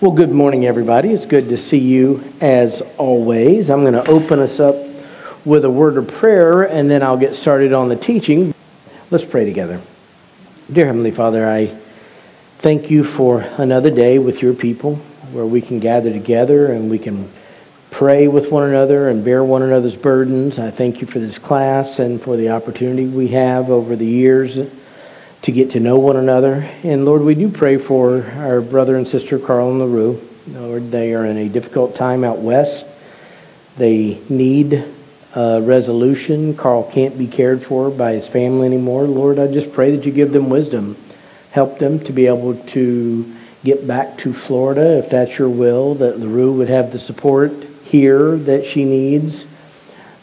Well, good morning, everybody. It's good to see you as always. I'm going to open us up with a word of prayer and then I'll get started on the teaching. Let's pray together. Dear Heavenly Father, I thank you for another day with your people where we can gather together and we can pray with one another and bear one another's burdens. I thank you for this class and for the opportunity we have over the years to get to know one another. And Lord, we do pray for our brother and sister Carl and LaRue. Lord, they are in a difficult time out west. They need resolution. Carl can't be cared for by his family anymore. Lord, I just pray that you give them wisdom. Help them to be able to get back to Florida if that's your will, that LaRue would have the support here that she needs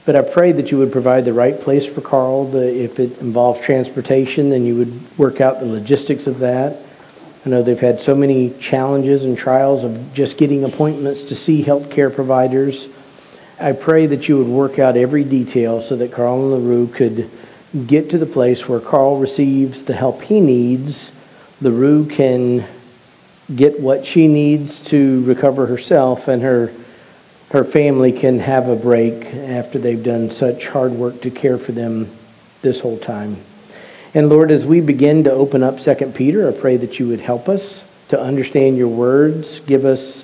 but I pray that you would provide the right place for Carl. If it involves transportation, then you would work out the logistics of that. I know they've had so many challenges and trials of just getting appointments to see healthcare providers. I pray that you would work out every detail so that Carl and LaRue could get to the place where Carl receives the help he needs. LaRue can get what she needs to recover herself and her her family can have a break after they've done such hard work to care for them this whole time. And Lord, as we begin to open up 2 Peter, I pray that you would help us to understand your words, give us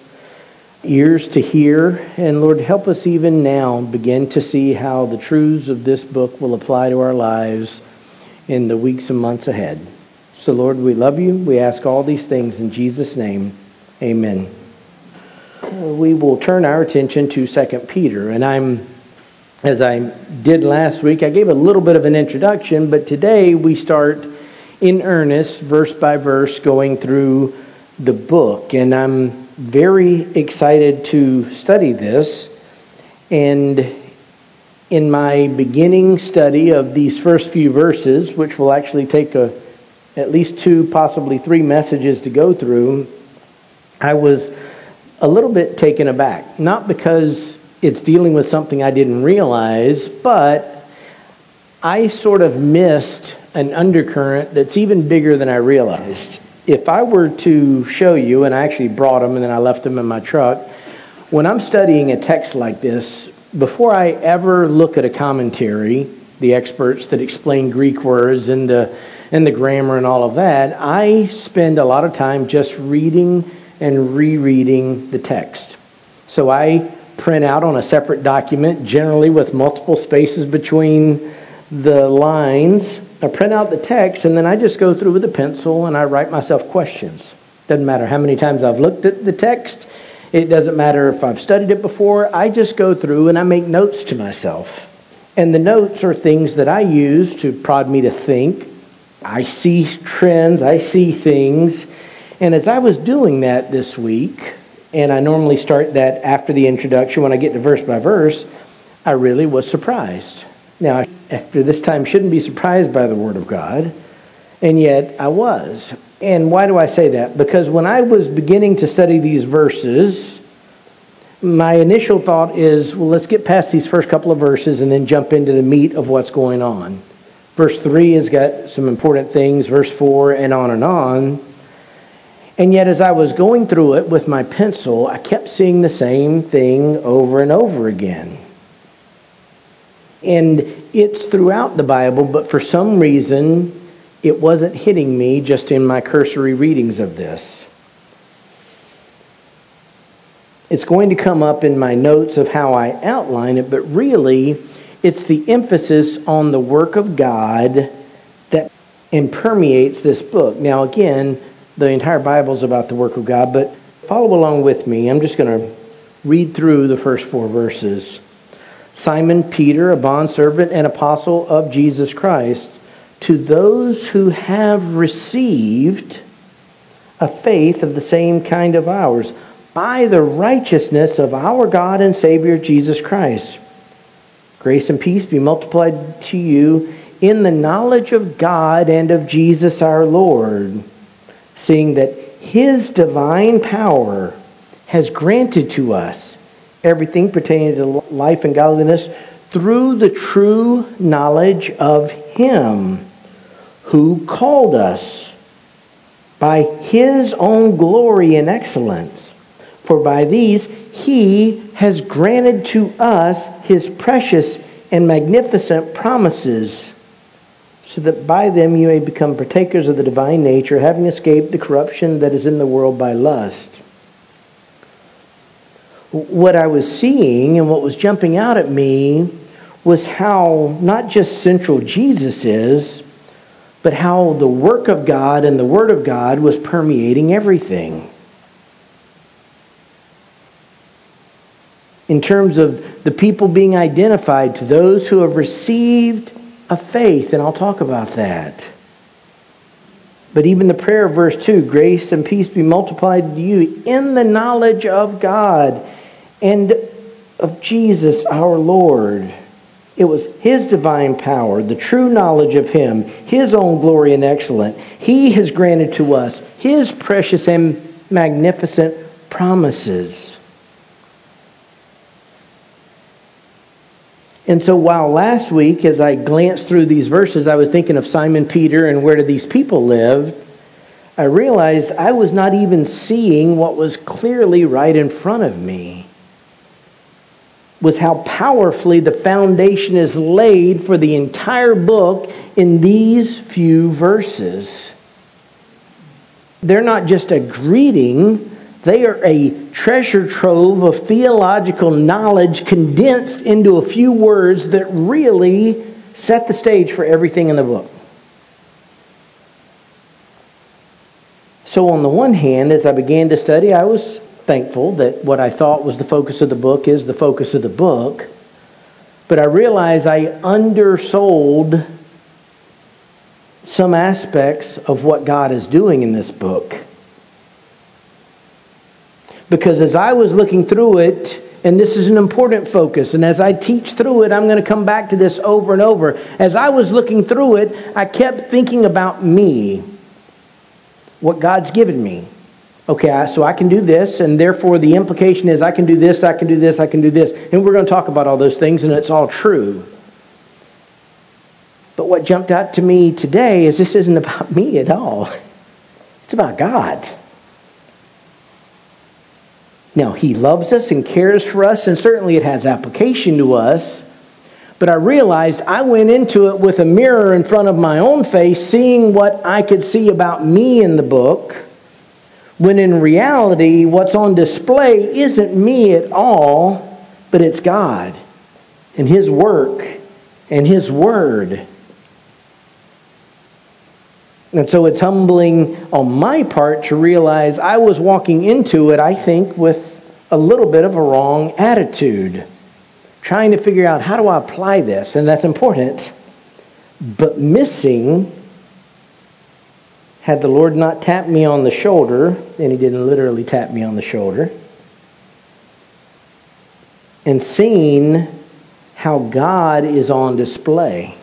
ears to hear, and Lord, help us even now begin to see how the truths of this book will apply to our lives in the weeks and months ahead. So, Lord, we love you. We ask all these things in Jesus' name. Amen we will turn our attention to 2 Peter. And I'm, as I did last week, I gave a little bit of an introduction, but today we start in earnest, verse by verse, going through the book. And I'm very excited to study this. And in my beginning study of these first few verses, which will actually take a, at least two, possibly three messages to go through, I was a little bit taken aback. Not because it's dealing with something I didn't realize, but I sort of missed an undercurrent that's even bigger than I realized. If I were to show you, and I actually brought them and then I left them in my truck, when I'm studying a text like this, before I ever look at a commentary, the experts that explain Greek words and the, and the grammar and all of that, I spend a lot of time just reading and rereading the text. So I print out on a separate document, generally with multiple spaces between the lines. I print out the text and then I just go through with a pencil and I write myself questions. Doesn't matter how many times I've looked at the text. It doesn't matter if I've studied it before. I just go through and I make notes to myself. And the notes are things that I use to prod me to think. I see trends, I see things, and as I was doing that this week, and I normally start that after the introduction when I get to verse by verse, I really was surprised. Now, after this time, shouldn't be surprised by the Word of God, and yet I was. And why do I say that? Because when I was beginning to study these verses, my initial thought is, well, let's get past these first couple of verses and then jump into the meat of what's going on. Verse 3 has got some important things, verse 4, and on and on. And yet, as I was going through it with my pencil, I kept seeing the same thing over and over again. And it's throughout the Bible, but for some reason, it wasn't hitting me just in my cursory readings of this. It's going to come up in my notes of how I outline it, but really, it's the emphasis on the work of God that impermeates this book. Now, again, the entire Bible is about the work of God, but follow along with me. I'm just going to read through the first four verses. Simon Peter, a bondservant and apostle of Jesus Christ, to those who have received a faith of the same kind of ours, by the righteousness of our God and Savior Jesus Christ. Grace and peace be multiplied to you in the knowledge of God and of Jesus our Lord seeing that His divine power has granted to us everything pertaining to life and godliness through the true knowledge of Him who called us by His own glory and excellence. For by these he has granted to us his precious and magnificent promises, so that by them you may become partakers of the divine nature, having escaped the corruption that is in the world by lust. What I was seeing and what was jumping out at me was how not just central Jesus is, but how the work of God and the Word of God was permeating everything. In terms of the people being identified to those who have received a faith, and I'll talk about that. But even the prayer of verse 2 grace and peace be multiplied to you in the knowledge of God and of Jesus our Lord. It was His divine power, the true knowledge of Him, His own glory and excellence. He has granted to us His precious and magnificent promises. And so, while last week, as I glanced through these verses, I was thinking of Simon Peter and where do these people live, I realized I was not even seeing what was clearly right in front of me was how powerfully the foundation is laid for the entire book in these few verses. They're not just a greeting, they are a treasure trove of theological knowledge condensed into a few words that really set the stage for everything in the book. So, on the one hand, as I began to study, I was thankful that what I thought was the focus of the book is the focus of the book. But I realized I undersold some aspects of what God is doing in this book. Because as I was looking through it, and this is an important focus, and as I teach through it, I'm going to come back to this over and over. As I was looking through it, I kept thinking about me, what God's given me. Okay, so I can do this, and therefore the implication is I can do this, I can do this, I can do this. And we're going to talk about all those things, and it's all true. But what jumped out to me today is this isn't about me at all, it's about God. Now, He loves us and cares for us, and certainly it has application to us. But I realized I went into it with a mirror in front of my own face, seeing what I could see about me in the book when in reality, what's on display isn't me at all, but it's God and His work and His Word. And so it's humbling on my part to realize I was walking into it, I think, with a little bit of a wrong attitude, trying to figure out how do I apply this, and that's important, but missing had the Lord not tapped me on the shoulder, and He didn't literally tap me on the shoulder, and seen how God is on display.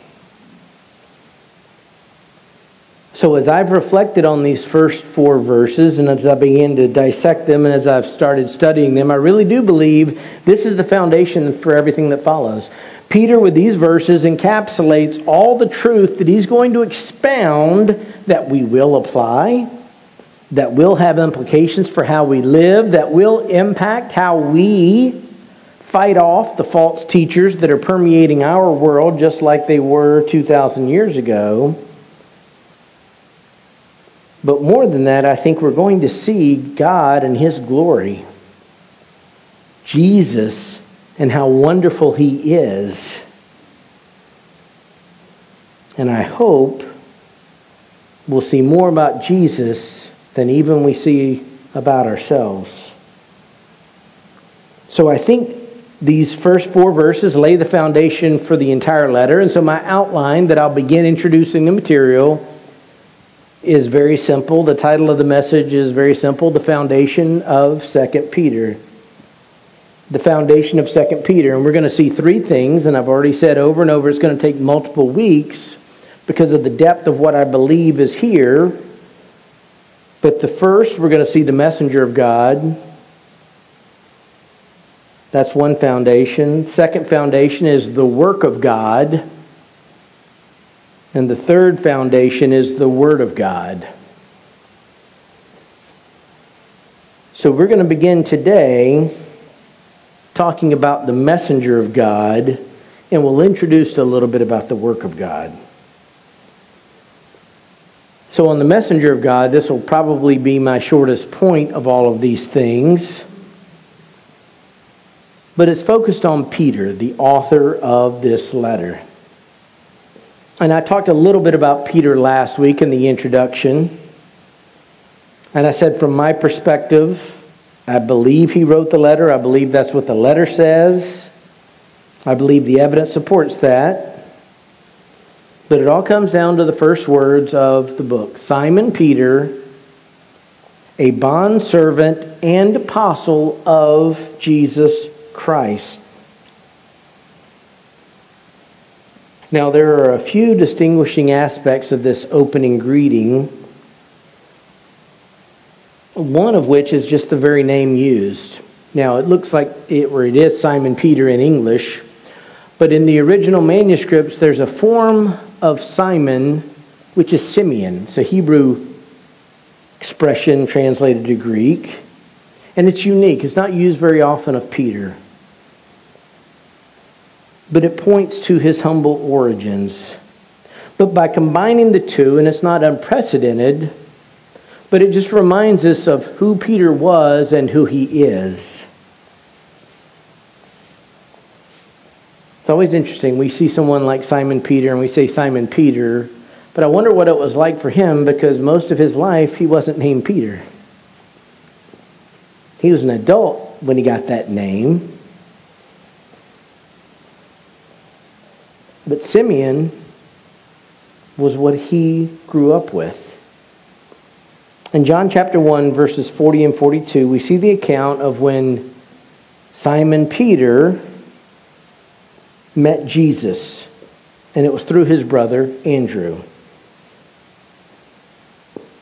So, as I've reflected on these first four verses, and as I began to dissect them, and as I've started studying them, I really do believe this is the foundation for everything that follows. Peter, with these verses, encapsulates all the truth that he's going to expound that we will apply, that will have implications for how we live, that will impact how we fight off the false teachers that are permeating our world just like they were 2,000 years ago. But more than that, I think we're going to see God and His glory. Jesus and how wonderful He is. And I hope we'll see more about Jesus than even we see about ourselves. So I think these first four verses lay the foundation for the entire letter. And so my outline that I'll begin introducing the material is very simple. The title of the message is very simple The Foundation of Second Peter the foundation of Second Peter. And we're going to see three things, and I've already said over and over it's going to take multiple weeks because of the depth of what I believe is here. But the first, we're going to see the messenger of God. That's one foundation. Second foundation is the work of God. And the third foundation is the Word of God. So we're going to begin today talking about the messenger of God, and we'll introduce a little bit about the work of God. So, on the messenger of God, this will probably be my shortest point of all of these things. But it's focused on Peter, the author of this letter. And I talked a little bit about Peter last week in the introduction. And I said, from my perspective, I believe he wrote the letter. I believe that's what the letter says. I believe the evidence supports that. But it all comes down to the first words of the book Simon Peter, a bondservant and apostle of Jesus Christ. Now, there are a few distinguishing aspects of this opening greeting one of which is just the very name used. Now, it looks like it, or it is Simon Peter in English, but in the original manuscripts, there's a form of Simon which is Simeon. It's a Hebrew expression translated to Greek, and it's unique. It's not used very often of Peter, but it points to his humble origins. But by combining the two, and it's not unprecedented, but it just reminds us of who Peter was and who he is. It's always interesting. We see someone like Simon Peter and we say Simon Peter, but I wonder what it was like for him because most of his life he wasn't named Peter. He was an adult when he got that name. But Simeon was what he grew up with. In John chapter 1, verses 40 and 42, we see the account of when Simon Peter met Jesus, and it was through his brother Andrew.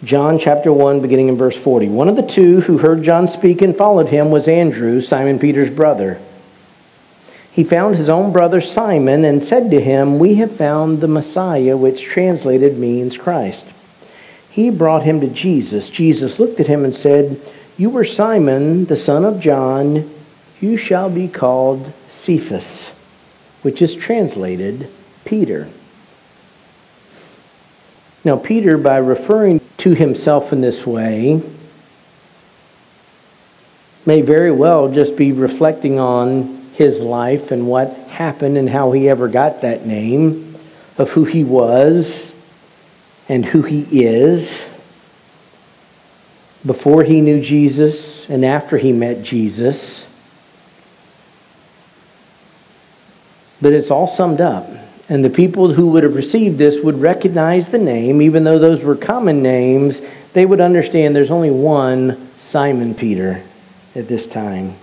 John chapter 1, beginning in verse 40. One of the two who heard John speak and followed him was Andrew, Simon Peter's brother. He found his own brother Simon and said to him, We have found the Messiah, which translated means Christ he brought him to Jesus. Jesus looked at him and said, You were Simon, the son of John. You shall be called Cephas, which is translated Peter. Now, Peter, by referring to himself in this way, may very well just be reflecting on his life and what happened and how he ever got that name, of who he was and who he is before he knew Jesus and after he met Jesus. But it's all summed up. And the people who would have received this would recognize the name, even though those were common names, they would understand there's only one Simon Peter at this time.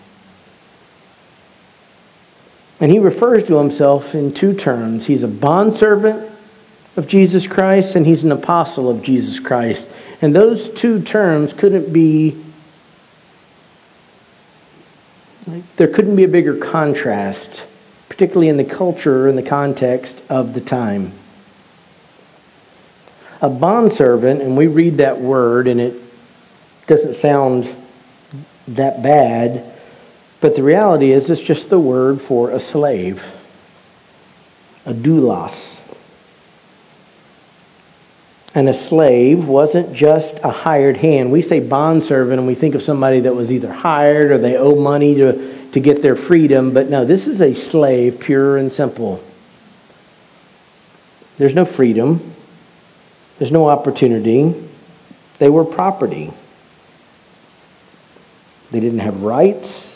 And he refers to himself in two terms. He's a bondservant of Jesus Christ and he's an apostle of Jesus Christ. And those two terms couldn't be, there couldn't be a bigger contrast, particularly in the culture and the context of the time. A bondservant, and we read that word and it doesn't sound that bad, but the reality is it's just the word for a slave, a doulos. And a slave wasn't just a hired hand. We say bondservant and we think of somebody that was either hired or they owe money to, to get their freedom. But no, this is a slave, pure and simple. There's no freedom, there's no opportunity. They were property. They didn't have rights.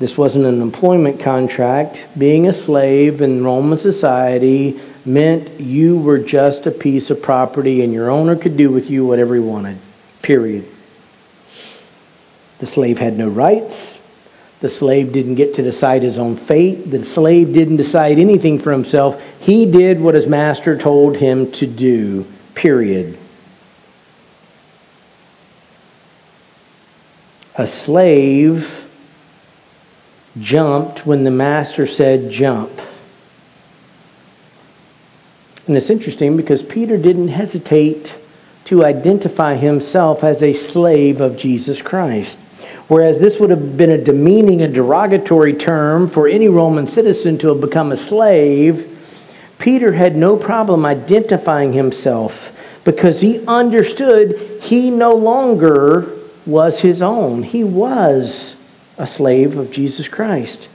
This wasn't an employment contract. Being a slave in Roman society meant you were just a piece of property and your owner could do with you whatever he wanted. Period. The slave had no rights. The slave didn't get to decide his own fate. The slave didn't decide anything for himself. He did what his master told him to do. Period. A slave jumped when the master said jump. And it's interesting because Peter didn't hesitate to identify himself as a slave of Jesus Christ. Whereas this would have been a demeaning and derogatory term for any Roman citizen to have become a slave, Peter had no problem identifying himself because he understood he no longer was his own. He was a slave of Jesus Christ.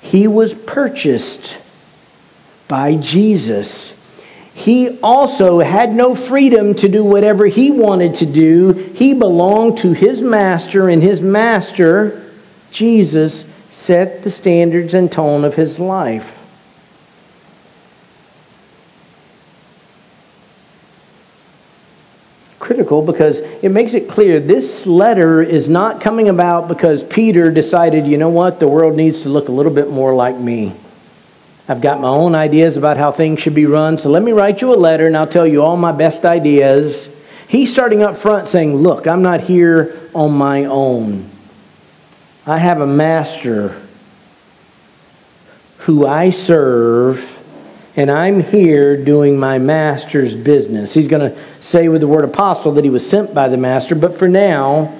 He was purchased by Jesus. He also had no freedom to do whatever he wanted to do. He belonged to his master, and his master, Jesus, set the standards and tone of his life. Critical because it makes it clear this letter is not coming about because Peter decided, you know what, the world needs to look a little bit more like me. I've got my own ideas about how things should be run, so let me write you a letter and I'll tell you all my best ideas. He's starting up front saying, Look, I'm not here on my own. I have a master who I serve and I'm here doing my master's business. He's going to say with the word apostle that he was sent by the master, but for now,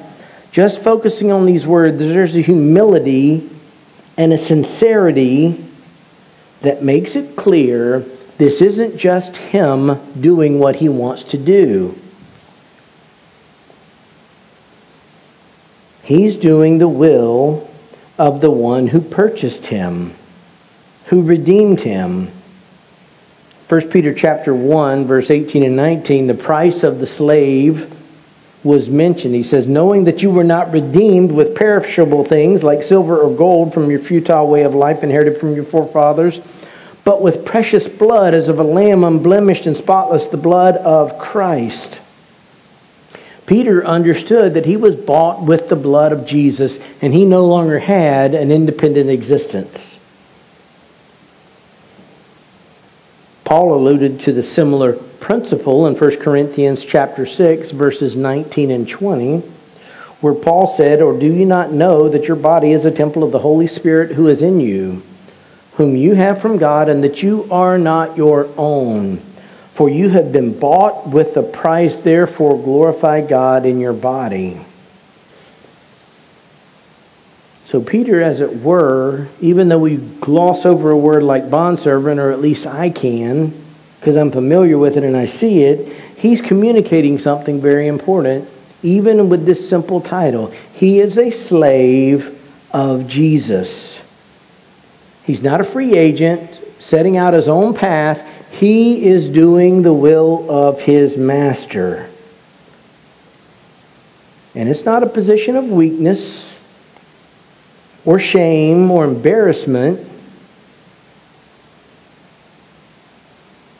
just focusing on these words, there's a humility and a sincerity that makes it clear this isn't just him doing what he wants to do. He's doing the will of the one who purchased him, who redeemed him 1 Peter chapter 1 verse 18 and 19 the price of the slave was mentioned. He says, Knowing that you were not redeemed with perishable things like silver or gold from your futile way of life inherited from your forefathers, but with precious blood as of a lamb unblemished and spotless, the blood of Christ. Peter understood that he was bought with the blood of Jesus and he no longer had an independent existence. Paul alluded to the similar principle in 1 Corinthians chapter 6 verses 19 and 20 where Paul said, "Or do you not know that your body is a temple of the Holy Spirit who is in you, whom you have from God, and that you are not your own? For you have been bought with a price, therefore glorify God in your body." So, Peter, as it were, even though we gloss over a word like bondservant, or at least I can, because I'm familiar with it and I see it, he's communicating something very important, even with this simple title. He is a slave of Jesus. He's not a free agent setting out his own path, he is doing the will of his master. And it's not a position of weakness or shame or embarrassment.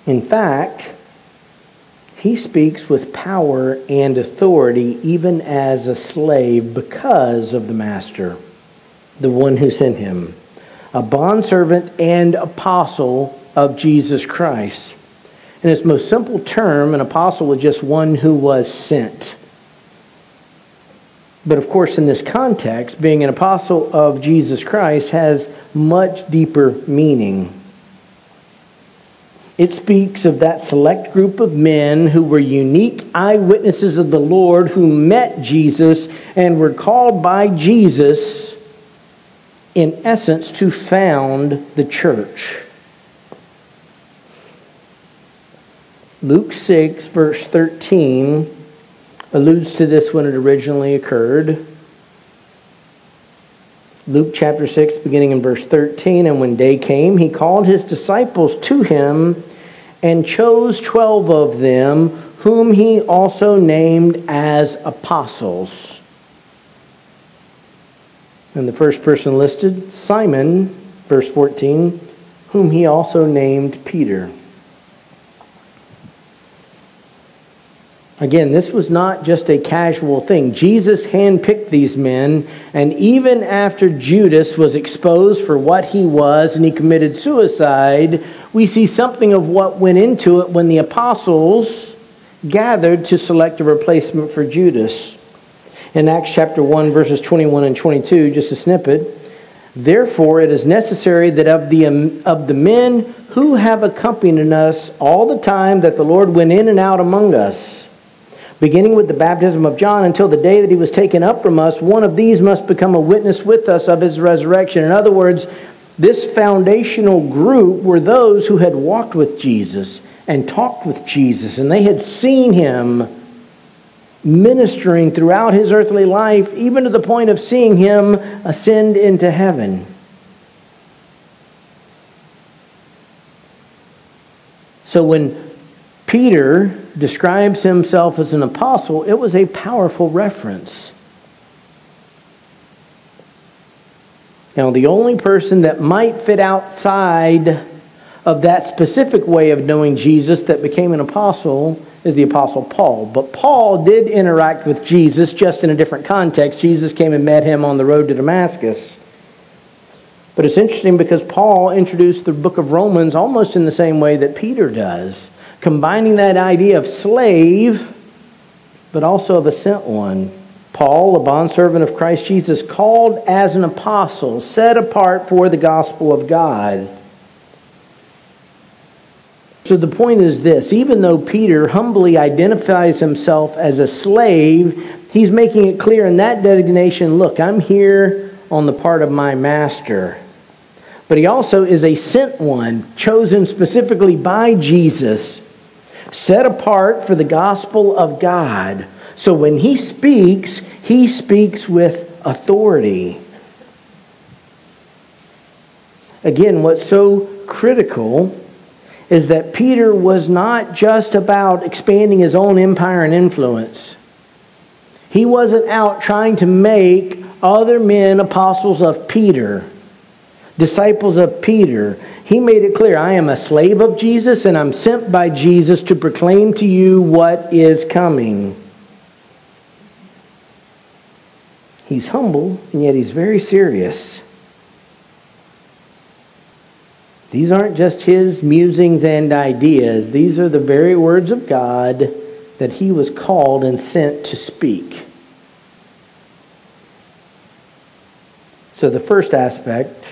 In fact, he speaks with power and authority even as a slave because of the master, the one who sent him, a bondservant and apostle of Jesus Christ. In its most simple term, an apostle was just one who was sent. But of course, in this context, being an apostle of Jesus Christ has much deeper meaning. It speaks of that select group of men who were unique eyewitnesses of the Lord who met Jesus and were called by Jesus, in essence, to found the church. Luke 6, verse 13 alludes to this when it originally occurred. Luke chapter 6, beginning in verse 13. And when day came, he called his disciples to him and chose twelve of them, whom he also named as apostles. And the first person listed, Simon, verse 14, whom he also named Peter. Again, this was not just a casual thing. Jesus handpicked these men, and even after Judas was exposed for what he was and he committed suicide, we see something of what went into it when the apostles gathered to select a replacement for Judas. In Acts chapter 1, verses 21 and 22, just a snippet. Therefore, it is necessary that of the, um, of the men who have accompanied us all the time that the Lord went in and out among us, beginning with the baptism of John until the day that he was taken up from us, one of these must become a witness with us of his resurrection. In other words, this foundational group were those who had walked with Jesus and talked with Jesus, and they had seen him ministering throughout his earthly life, even to the point of seeing him ascend into heaven. So when Peter describes himself as an apostle, it was a powerful reference. Now, the only person that might fit outside of that specific way of knowing Jesus that became an apostle is the apostle Paul. But Paul did interact with Jesus just in a different context. Jesus came and met him on the road to Damascus. But it's interesting because Paul introduced the book of Romans almost in the same way that Peter does combining that idea of slave, but also of a sent one. Paul, a bondservant of Christ Jesus, called as an apostle, set apart for the gospel of God. So the point is this even though Peter humbly identifies himself as a slave, he's making it clear in that designation look, I'm here on the part of my master. But he also is a sent one, chosen specifically by Jesus set apart for the gospel of God. So when he speaks, he speaks with authority. Again, what's so critical is that Peter was not just about expanding his own empire and influence. He wasn't out trying to make other men apostles of Peter, disciples of Peter. He made it clear I am a slave of Jesus and I'm sent by Jesus to proclaim to you what is coming. He's humble, and yet he's very serious. These aren't just his musings and ideas, these are the very words of God that he was called and sent to speak. So, the first aspect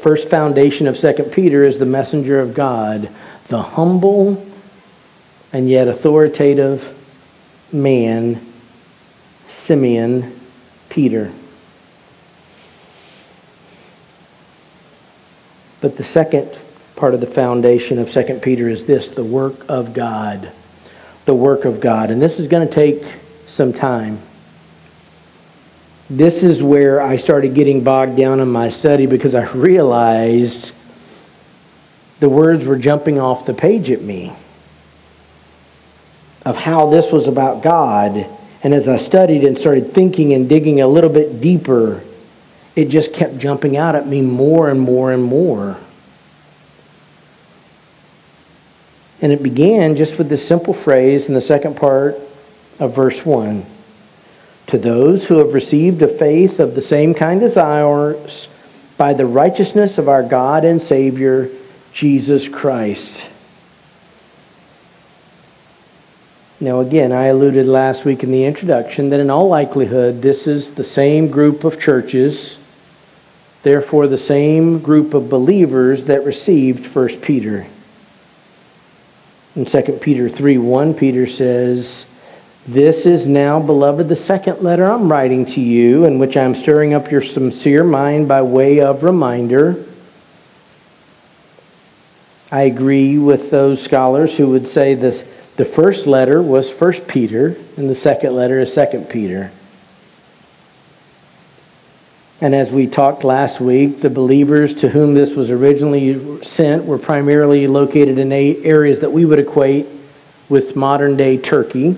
first foundation of 2 Peter is the messenger of God, the humble and yet authoritative man, Simeon Peter. But the second part of the foundation of 2 Peter is this the work of God. The work of God. And this is going to take some time this is where I started getting bogged down in my study because I realized the words were jumping off the page at me of how this was about God. And as I studied and started thinking and digging a little bit deeper, it just kept jumping out at me more and more and more. And it began just with this simple phrase in the second part of verse 1 to those who have received a faith of the same kind as ours by the righteousness of our God and Savior, Jesus Christ. Now, again, I alluded last week in the introduction that in all likelihood, this is the same group of churches, therefore, the same group of believers that received 1 Peter. In 2 Peter 3 1, Peter says, this is now, beloved, the second letter I'm writing to you, in which I'm stirring up your sincere mind by way of reminder. I agree with those scholars who would say this, the first letter was First Peter, and the second letter is Second Peter. And as we talked last week, the believers to whom this was originally sent were primarily located in areas that we would equate with modern day Turkey.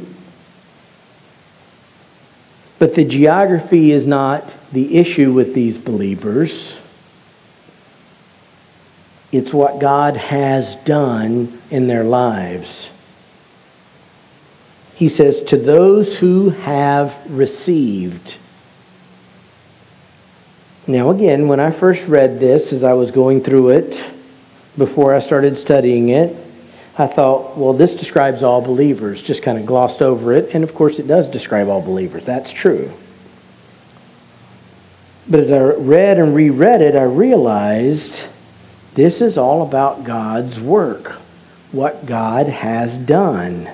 But the geography is not the issue with these believers. It's what God has done in their lives. He says, To those who have received. Now, again, when I first read this, as I was going through it, before I started studying it, I thought, well, this describes all believers. Just kind of glossed over it. And of course, it does describe all believers. That's true. But as I read and reread it, I realized this is all about God's work, what God has done.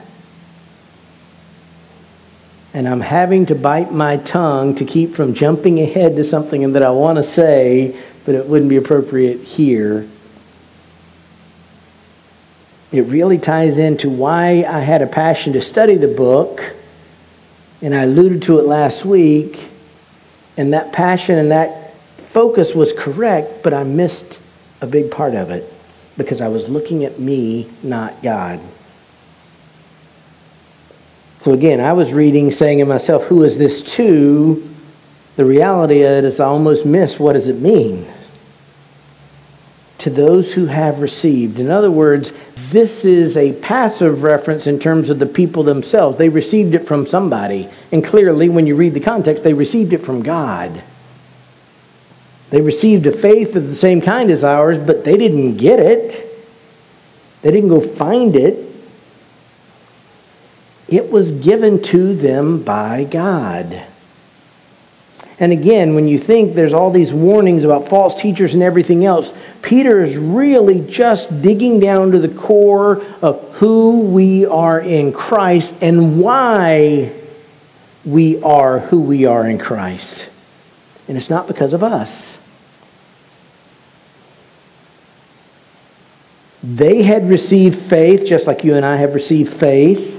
and I'm having to bite my tongue to keep from jumping ahead to something that I want to say, but it wouldn't be appropriate here. It really ties into why I had a passion to study the book, and I alluded to it last week, and that passion and that focus was correct, but I missed a big part of it because I was looking at me, not God. So again, I was reading, saying to myself, who is this to? The reality of it is I almost miss what does it mean? To those who have received. In other words, this is a passive reference in terms of the people themselves. They received it from somebody. And clearly, when you read the context, they received it from God. They received a faith of the same kind as ours, but they didn't get it. They didn't go find it. It was given to them by God. And again, when you think there's all these warnings about false teachers and everything else, Peter is really just digging down to the core of who we are in Christ and why we are who we are in Christ. And it's not because of us. They had received faith just like you and I have received faith.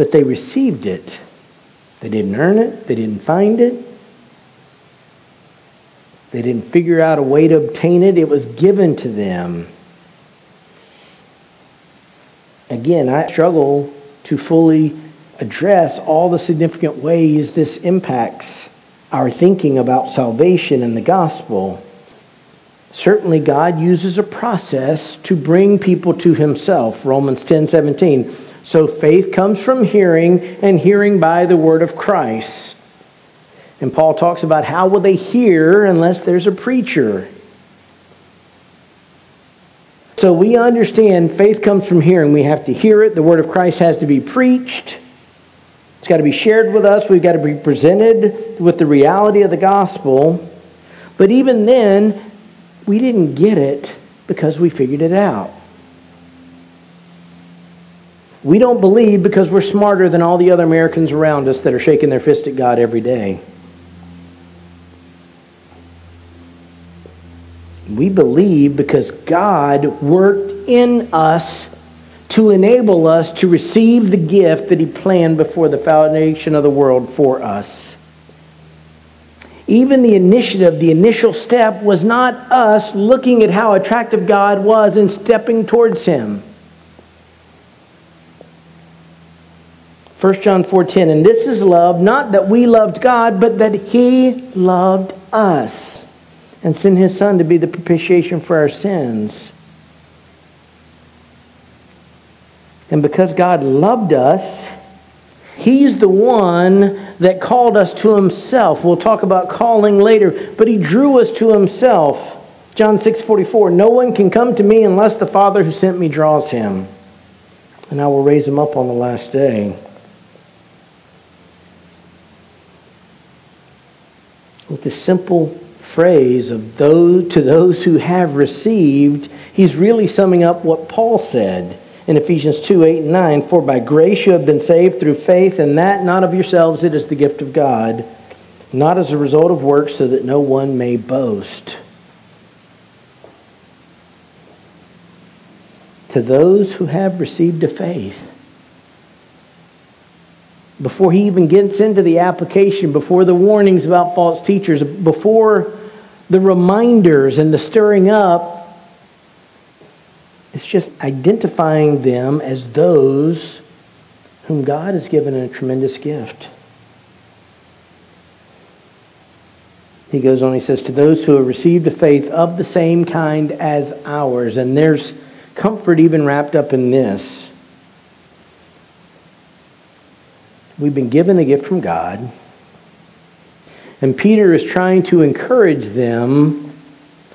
but they received it. They didn't earn it, they didn't find it, they didn't figure out a way to obtain it. It was given to them. Again, I struggle to fully address all the significant ways this impacts our thinking about salvation and the gospel. Certainly, God uses a process to bring people to Himself. Romans 10 17. So faith comes from hearing, and hearing by the word of Christ. And Paul talks about how will they hear unless there's a preacher? So we understand faith comes from hearing. We have to hear it. The word of Christ has to be preached. It's got to be shared with us. We've got to be presented with the reality of the gospel. But even then, we didn't get it because we figured it out. We don't believe because we're smarter than all the other Americans around us that are shaking their fist at God every day. We believe because God worked in us to enable us to receive the gift that He planned before the foundation of the world for us. Even the initiative, the initial step, was not us looking at how attractive God was and stepping towards Him. 1 John 4:10 and this is love not that we loved God but that he loved us and sent his son to be the propitiation for our sins. And because God loved us, he's the one that called us to himself. We'll talk about calling later, but he drew us to himself. John 6:44 No one can come to me unless the Father who sent me draws him, and I will raise him up on the last day. With the simple phrase of those to those who have received, he's really summing up what Paul said in Ephesians 2 8 and 9. For by grace you have been saved through faith, and that not of yourselves, it is the gift of God, not as a result of works, so that no one may boast. To those who have received a faith, before he even gets into the application, before the warnings about false teachers, before the reminders and the stirring up, it's just identifying them as those whom God has given a tremendous gift. He goes on, he says, To those who have received a faith of the same kind as ours. And there's comfort even wrapped up in this. We've been given a gift from God. And Peter is trying to encourage them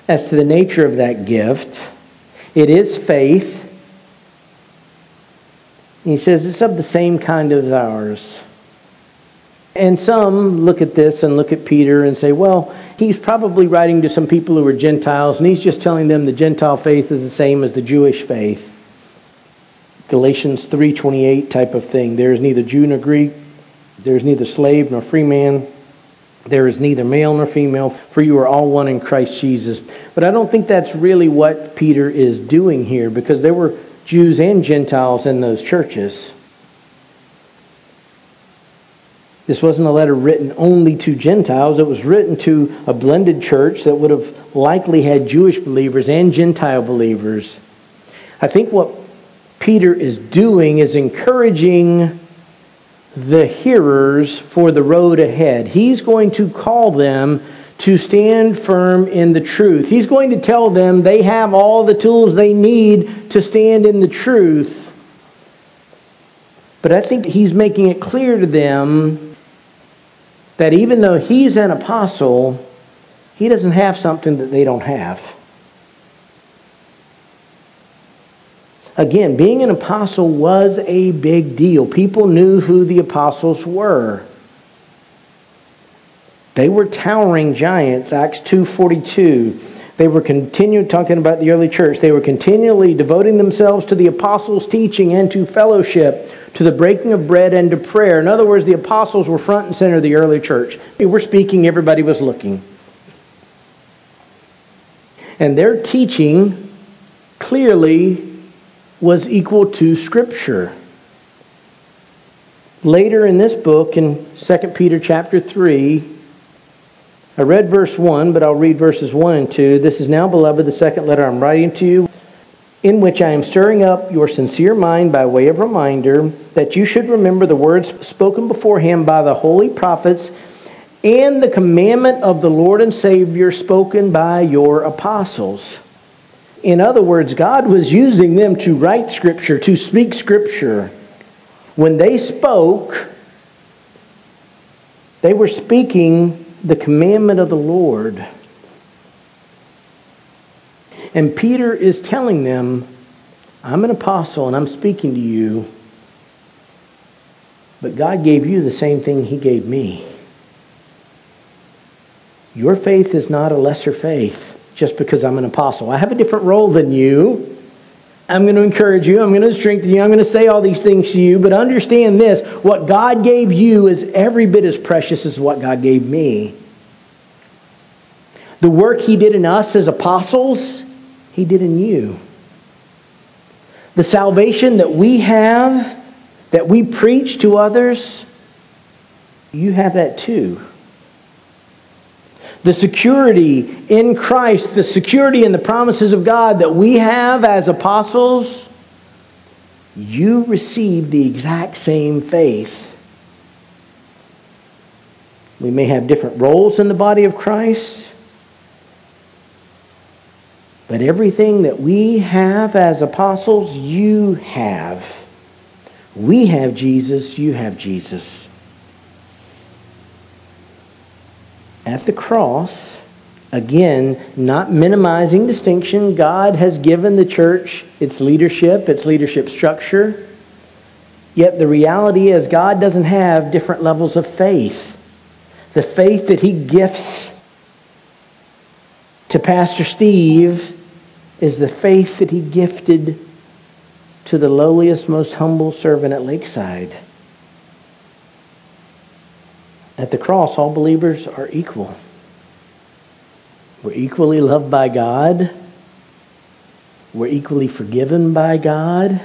as to the nature of that gift. It is faith. He says it's of the same kind as ours. And some look at this and look at Peter and say, well, he's probably writing to some people who are Gentiles, and he's just telling them the Gentile faith is the same as the Jewish faith. Galatians 3:28 type of thing. There is neither Jew nor Greek, there is neither slave nor free man, there is neither male nor female, for you are all one in Christ Jesus. But I don't think that's really what Peter is doing here because there were Jews and Gentiles in those churches. This wasn't a letter written only to Gentiles. It was written to a blended church that would have likely had Jewish believers and Gentile believers. I think what Peter is doing is encouraging the hearers for the road ahead. He's going to call them to stand firm in the truth. He's going to tell them they have all the tools they need to stand in the truth. But I think he's making it clear to them that even though he's an apostle, he doesn't have something that they don't have. Again, being an apostle was a big deal. People knew who the apostles were. They were towering giants, Acts 2:42. They were continuing talking about the early church. They were continually devoting themselves to the apostles' teaching and to fellowship, to the breaking of bread and to prayer. In other words, the apostles were front and center of the early church. They were speaking, everybody was looking. And their teaching clearly was equal to Scripture. Later in this book, in 2 Peter chapter 3, I read verse 1, but I'll read verses 1 and 2. This is now, beloved, the second letter I'm writing to you, in which I am stirring up your sincere mind by way of reminder that you should remember the words spoken beforehand by the holy prophets and the commandment of the Lord and Savior spoken by your apostles. In other words, God was using them to write Scripture, to speak Scripture. When they spoke, they were speaking the commandment of the Lord. And Peter is telling them, I'm an apostle and I'm speaking to you, but God gave you the same thing He gave me. Your faith is not a lesser faith just because I'm an apostle. I have a different role than you. I'm going to encourage you. I'm going to strengthen you. I'm going to say all these things to you. But understand this what God gave you is every bit as precious as what God gave me. The work He did in us as apostles, He did in you. The salvation that we have, that we preach to others, you have that too the security in Christ, the security in the promises of God that we have as apostles, you receive the exact same faith. We may have different roles in the body of Christ, but everything that we have as apostles, you have. We have Jesus, you have Jesus. At the cross, again, not minimizing distinction, God has given the church its leadership, its leadership structure. Yet the reality is, God doesn't have different levels of faith. The faith that He gifts to Pastor Steve is the faith that He gifted to the lowliest, most humble servant at Lakeside. At the cross, all believers are equal. We're equally loved by God. We're equally forgiven by God.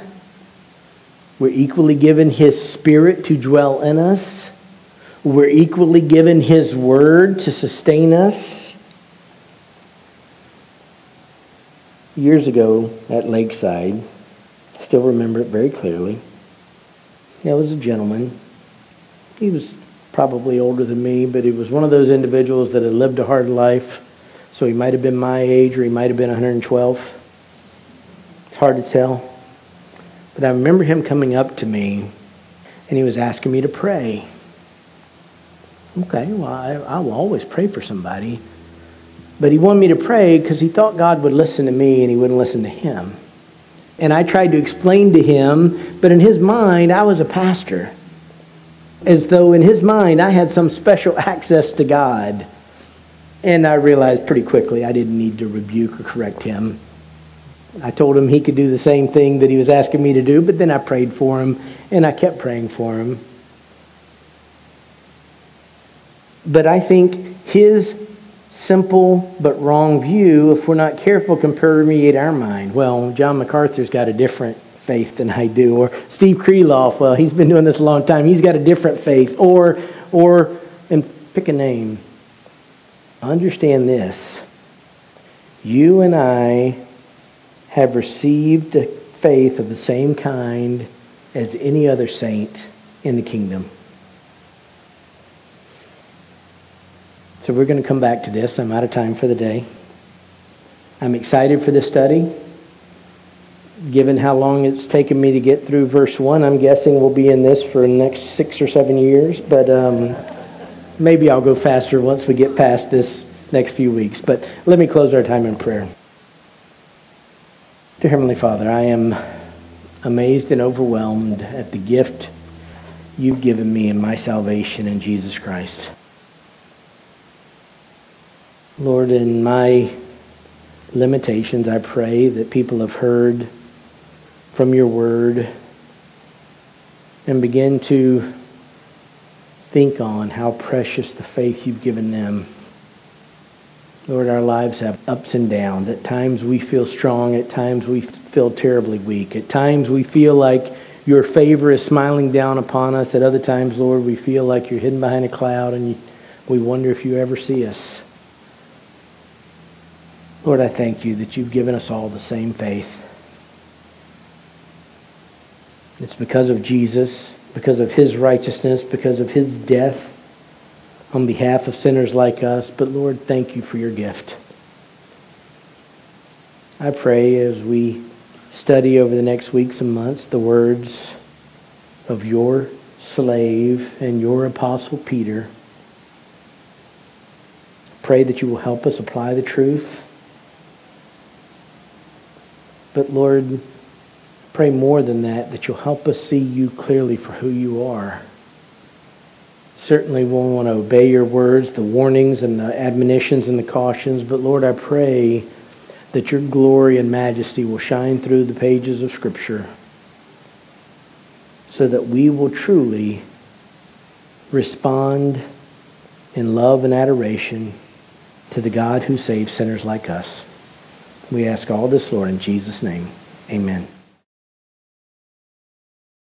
We're equally given His Spirit to dwell in us. We're equally given His Word to sustain us. Years ago at Lakeside, I still remember it very clearly. There was a gentleman. He was probably older than me, but he was one of those individuals that had lived a hard life. So he might have been my age or he might have been 112. It's hard to tell. But I remember him coming up to me and he was asking me to pray. Okay, well, I, I will always pray for somebody. But he wanted me to pray because he thought God would listen to me and he wouldn't listen to him. And I tried to explain to him, but in his mind, I was a pastor as though in his mind I had some special access to God. And I realized pretty quickly I didn't need to rebuke or correct him. I told him he could do the same thing that he was asking me to do, but then I prayed for him and I kept praying for him. But I think his simple but wrong view, if we're not careful, can permeate our mind. Well, John MacArthur's got a different faith than I do. Or Steve Kreloff, well, he's been doing this a long time. He's got a different faith. Or, or, and pick a name. Understand this. You and I have received a faith of the same kind as any other saint in the kingdom. So we're going to come back to this. I'm out of time for the day. I'm excited for this study. Given how long it's taken me to get through verse 1, I'm guessing we'll be in this for the next six or seven years. But um, maybe I'll go faster once we get past this next few weeks. But let me close our time in prayer. Dear Heavenly Father, I am amazed and overwhelmed at the gift you've given me in my salvation in Jesus Christ. Lord, in my limitations, I pray that people have heard from your word and begin to think on how precious the faith you've given them. Lord, our lives have ups and downs. At times we feel strong. At times we feel terribly weak. At times we feel like your favor is smiling down upon us. At other times, Lord, we feel like you're hidden behind a cloud and we wonder if you ever see us. Lord, I thank you that you've given us all the same faith. It's because of Jesus, because of his righteousness, because of his death on behalf of sinners like us. But Lord, thank you for your gift. I pray as we study over the next weeks and months the words of your slave and your apostle Peter. Pray that you will help us apply the truth but Lord, pray more than that, that you'll help us see you clearly for who you are. Certainly we'll want to obey your words, the warnings and the admonitions and the cautions, but Lord, I pray that your glory and majesty will shine through the pages of Scripture so that we will truly respond in love and adoration to the God who saves sinners like us. We ask all this, Lord, in Jesus' name. Amen.